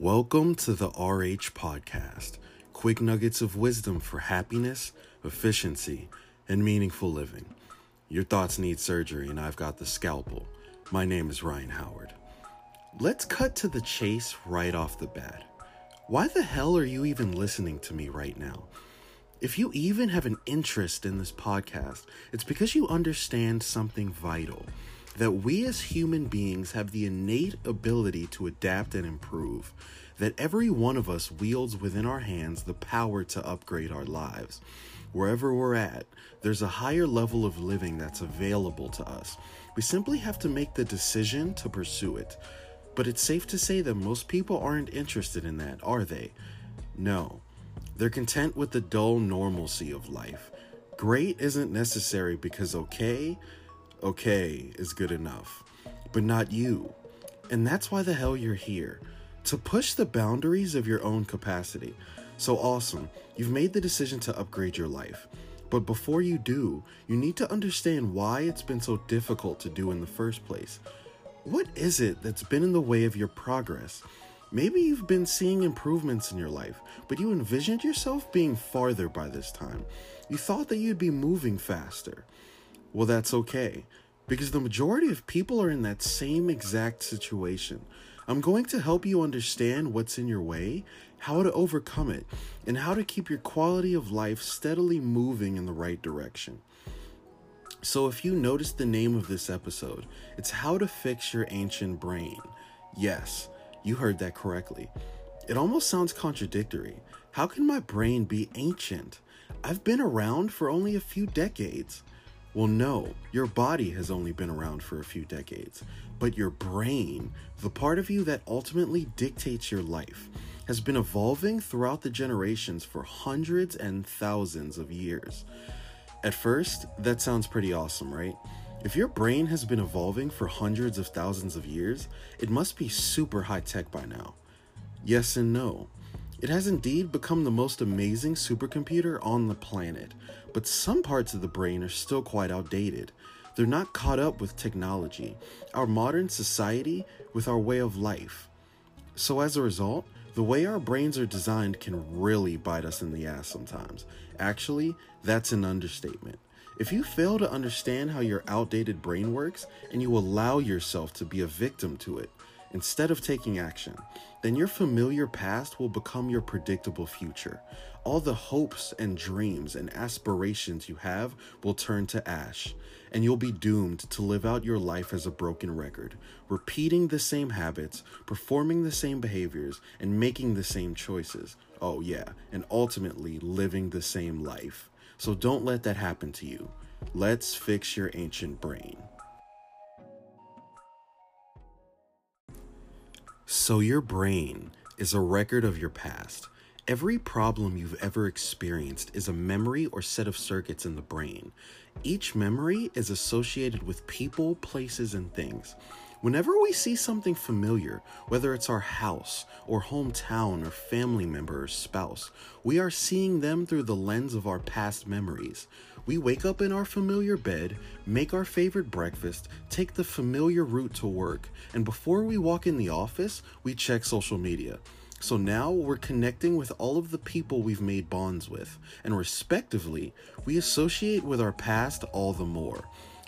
Welcome to the RH Podcast quick nuggets of wisdom for happiness, efficiency, and meaningful living. Your thoughts need surgery, and I've got the scalpel. My name is Ryan Howard. Let's cut to the chase right off the bat. Why the hell are you even listening to me right now? If you even have an interest in this podcast, it's because you understand something vital that we as human beings have the innate ability to adapt and improve, that every one of us wields within our hands the power to upgrade our lives. Wherever we're at, there's a higher level of living that's available to us. We simply have to make the decision to pursue it. But it's safe to say that most people aren't interested in that, are they? No. They're content with the dull normalcy of life. Great isn't necessary because okay okay is good enough, but not you. And that's why the hell you're here to push the boundaries of your own capacity. So awesome, you've made the decision to upgrade your life. But before you do, you need to understand why it's been so difficult to do in the first place. What is it that's been in the way of your progress? Maybe you've been seeing improvements in your life, but you envisioned yourself being farther by this time. You thought that you'd be moving faster. Well, that's okay, because the majority of people are in that same exact situation. I'm going to help you understand what's in your way, how to overcome it, and how to keep your quality of life steadily moving in the right direction. So, if you notice the name of this episode, it's How to Fix Your Ancient Brain. Yes, you heard that correctly. It almost sounds contradictory. How can my brain be ancient? I've been around for only a few decades. Well, no, your body has only been around for a few decades, but your brain, the part of you that ultimately dictates your life, has been evolving throughout the generations for hundreds and thousands of years. At first, that sounds pretty awesome, right? If your brain has been evolving for hundreds of thousands of years, it must be super high tech by now. Yes and no. It has indeed become the most amazing supercomputer on the planet, but some parts of the brain are still quite outdated. They're not caught up with technology, our modern society, with our way of life. So, as a result, the way our brains are designed can really bite us in the ass sometimes. Actually, that's an understatement. If you fail to understand how your outdated brain works and you allow yourself to be a victim to it, instead of taking action, then your familiar past will become your predictable future. All the hopes and dreams and aspirations you have will turn to ash, and you'll be doomed to live out your life as a broken record, repeating the same habits, performing the same behaviors, and making the same choices. Oh, yeah, and ultimately living the same life. So don't let that happen to you. Let's fix your ancient brain. So, your brain is a record of your past. Every problem you've ever experienced is a memory or set of circuits in the brain. Each memory is associated with people, places, and things. Whenever we see something familiar, whether it's our house or hometown or family member or spouse, we are seeing them through the lens of our past memories. We wake up in our familiar bed, make our favorite breakfast, take the familiar route to work, and before we walk in the office, we check social media. So now we're connecting with all of the people we've made bonds with, and respectively, we associate with our past all the more.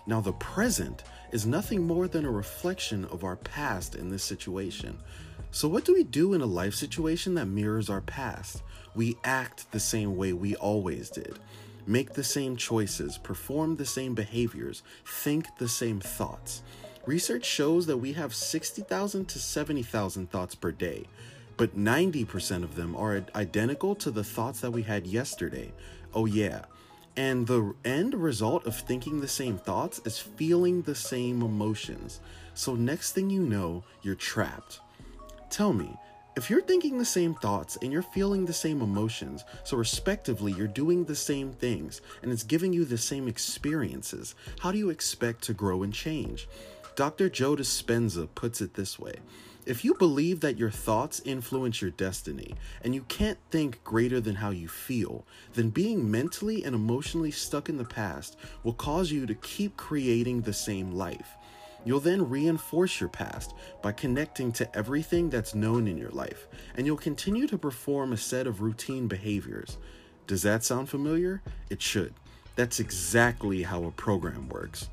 Now, the present is nothing more than a reflection of our past in this situation. So, what do we do in a life situation that mirrors our past? We act the same way we always did, make the same choices, perform the same behaviors, think the same thoughts. Research shows that we have 60,000 to 70,000 thoughts per day, but 90% of them are identical to the thoughts that we had yesterday. Oh, yeah. And the end result of thinking the same thoughts is feeling the same emotions. So, next thing you know, you're trapped. Tell me, if you're thinking the same thoughts and you're feeling the same emotions, so respectively you're doing the same things and it's giving you the same experiences, how do you expect to grow and change? Dr. Joe Dispenza puts it this way if you believe that your thoughts influence your destiny and you can't think greater than how you feel, then being mentally and emotionally stuck in the past will cause you to keep creating the same life. You'll then reinforce your past by connecting to everything that's known in your life, and you'll continue to perform a set of routine behaviors. Does that sound familiar? It should. That's exactly how a program works.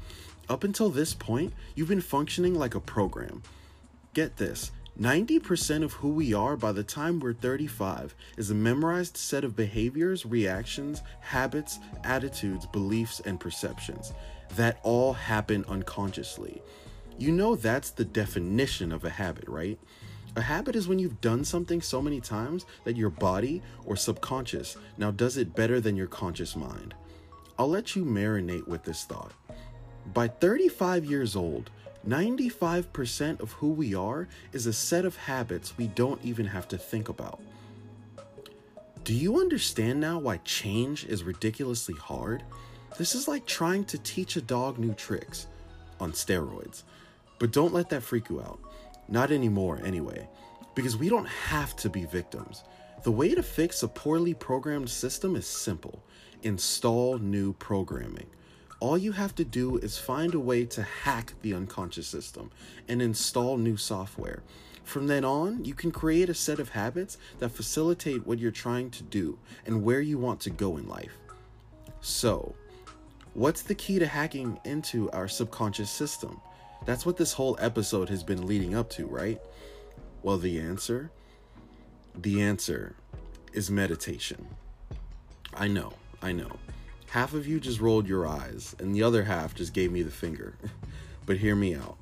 Up until this point, you've been functioning like a program. Get this 90% of who we are by the time we're 35 is a memorized set of behaviors, reactions, habits, attitudes, beliefs, and perceptions that all happen unconsciously. You know that's the definition of a habit, right? A habit is when you've done something so many times that your body or subconscious now does it better than your conscious mind. I'll let you marinate with this thought. By 35 years old, 95% of who we are is a set of habits we don't even have to think about. Do you understand now why change is ridiculously hard? This is like trying to teach a dog new tricks on steroids. But don't let that freak you out. Not anymore, anyway, because we don't have to be victims. The way to fix a poorly programmed system is simple install new programming all you have to do is find a way to hack the unconscious system and install new software. From then on, you can create a set of habits that facilitate what you're trying to do and where you want to go in life. So, what's the key to hacking into our subconscious system? That's what this whole episode has been leading up to, right? Well, the answer? The answer is meditation. I know, I know. Half of you just rolled your eyes, and the other half just gave me the finger. but hear me out.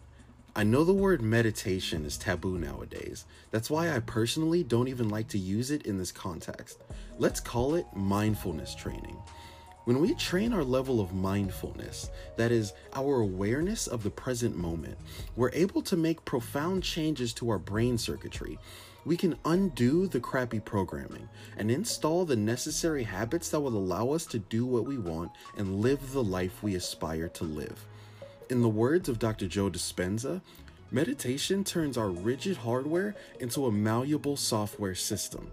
I know the word meditation is taboo nowadays. That's why I personally don't even like to use it in this context. Let's call it mindfulness training. When we train our level of mindfulness, that is, our awareness of the present moment, we're able to make profound changes to our brain circuitry we can undo the crappy programming and install the necessary habits that will allow us to do what we want and live the life we aspire to live. In the words of Dr. Joe Dispenza, meditation turns our rigid hardware into a malleable software system.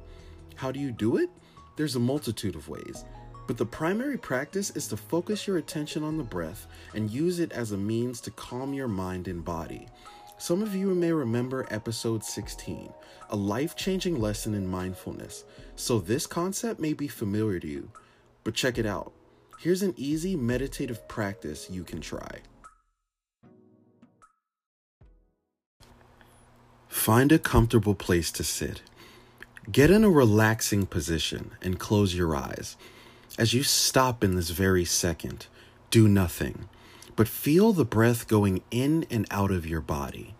How do you do it? There's a multitude of ways. But the primary practice is to focus your attention on the breath and use it as a means to calm your mind and body. Some of you may remember episode 16, a life changing lesson in mindfulness, so this concept may be familiar to you. But check it out. Here's an easy meditative practice you can try. Find a comfortable place to sit. Get in a relaxing position and close your eyes. As you stop in this very second, do nothing but feel the breath going in and out of your body.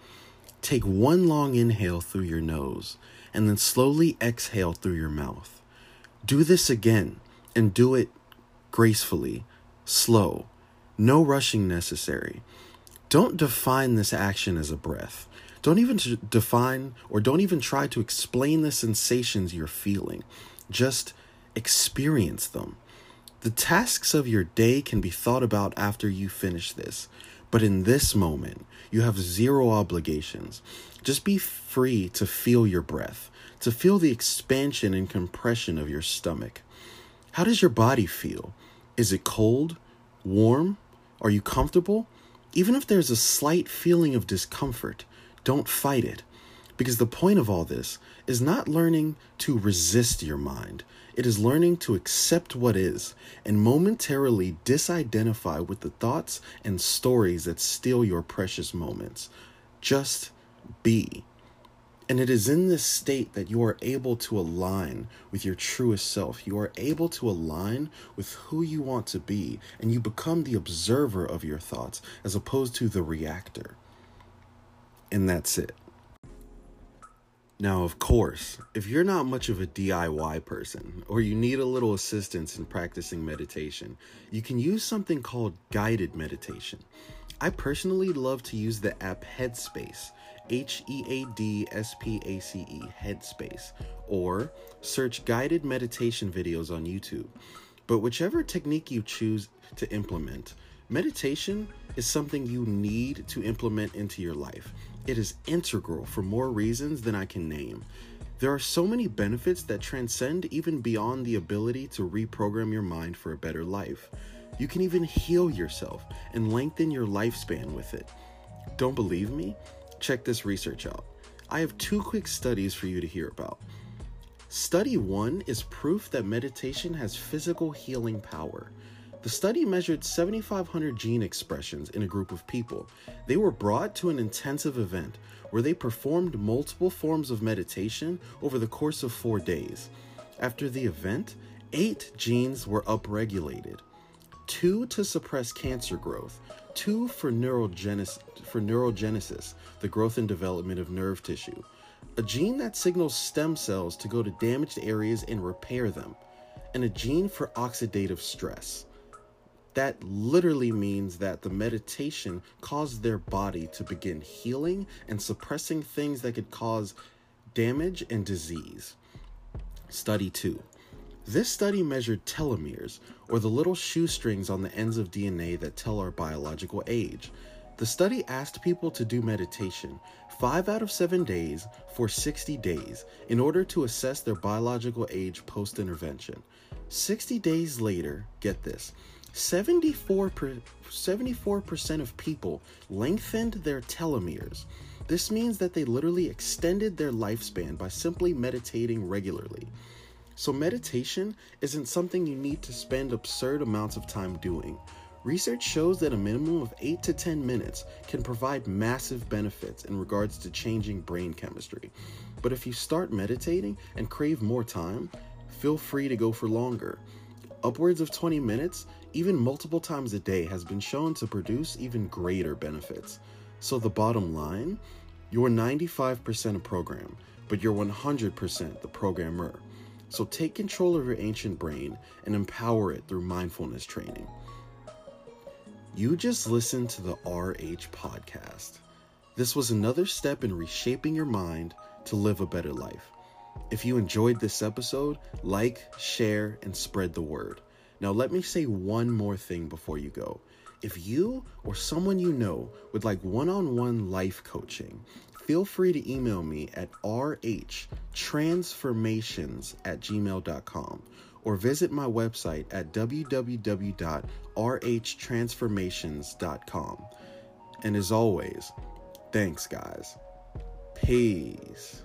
Take one long inhale through your nose and then slowly exhale through your mouth. Do this again and do it gracefully, slow, no rushing necessary. Don't define this action as a breath. Don't even define or don't even try to explain the sensations you're feeling. Just experience them. The tasks of your day can be thought about after you finish this, but in this moment, you have zero obligations. Just be free to feel your breath, to feel the expansion and compression of your stomach. How does your body feel? Is it cold? Warm? Are you comfortable? Even if there's a slight feeling of discomfort, don't fight it. Because the point of all this is not learning to resist your mind, it is learning to accept what is and momentarily disidentify with the thoughts and stories that steal your precious moments. Just be. And it is in this state that you are able to align with your truest self. You are able to align with who you want to be, and you become the observer of your thoughts as opposed to the reactor. And that's it. Now, of course, if you're not much of a DIY person or you need a little assistance in practicing meditation, you can use something called guided meditation. I personally love to use the app Headspace, H E A D S P A C E, Headspace, or search guided meditation videos on YouTube. But whichever technique you choose to implement, meditation is something you need to implement into your life. It is integral for more reasons than I can name. There are so many benefits that transcend even beyond the ability to reprogram your mind for a better life. You can even heal yourself and lengthen your lifespan with it. Don't believe me? Check this research out. I have two quick studies for you to hear about. Study 1 is proof that meditation has physical healing power. The study measured 7,500 gene expressions in a group of people. They were brought to an intensive event where they performed multiple forms of meditation over the course of four days. After the event, eight genes were upregulated two to suppress cancer growth, two for, neurogenesis, for neurogenesis, the growth and development of nerve tissue, a gene that signals stem cells to go to damaged areas and repair them, and a gene for oxidative stress that literally means that the meditation caused their body to begin healing and suppressing things that could cause damage and disease. Study 2. This study measured telomeres, or the little shoestrings on the ends of DNA that tell our biological age. The study asked people to do meditation five out of seven days for 60 days in order to assess their biological age post intervention. 60 days later, get this 74 74% of people lengthened their telomeres. This means that they literally extended their lifespan by simply meditating regularly. So, meditation isn't something you need to spend absurd amounts of time doing. Research shows that a minimum of 8 to 10 minutes can provide massive benefits in regards to changing brain chemistry. But if you start meditating and crave more time, feel free to go for longer. Upwards of 20 minutes even multiple times a day, has been shown to produce even greater benefits. So, the bottom line you're 95% a program, but you're 100% the programmer. So, take control of your ancient brain and empower it through mindfulness training. You just listened to the RH podcast. This was another step in reshaping your mind to live a better life. If you enjoyed this episode, like, share, and spread the word. Now, let me say one more thing before you go. If you or someone you know would like one on one life coaching, feel free to email me at rhtransformations at gmail.com or visit my website at www.rhtransformations.com. And as always, thanks, guys. Peace.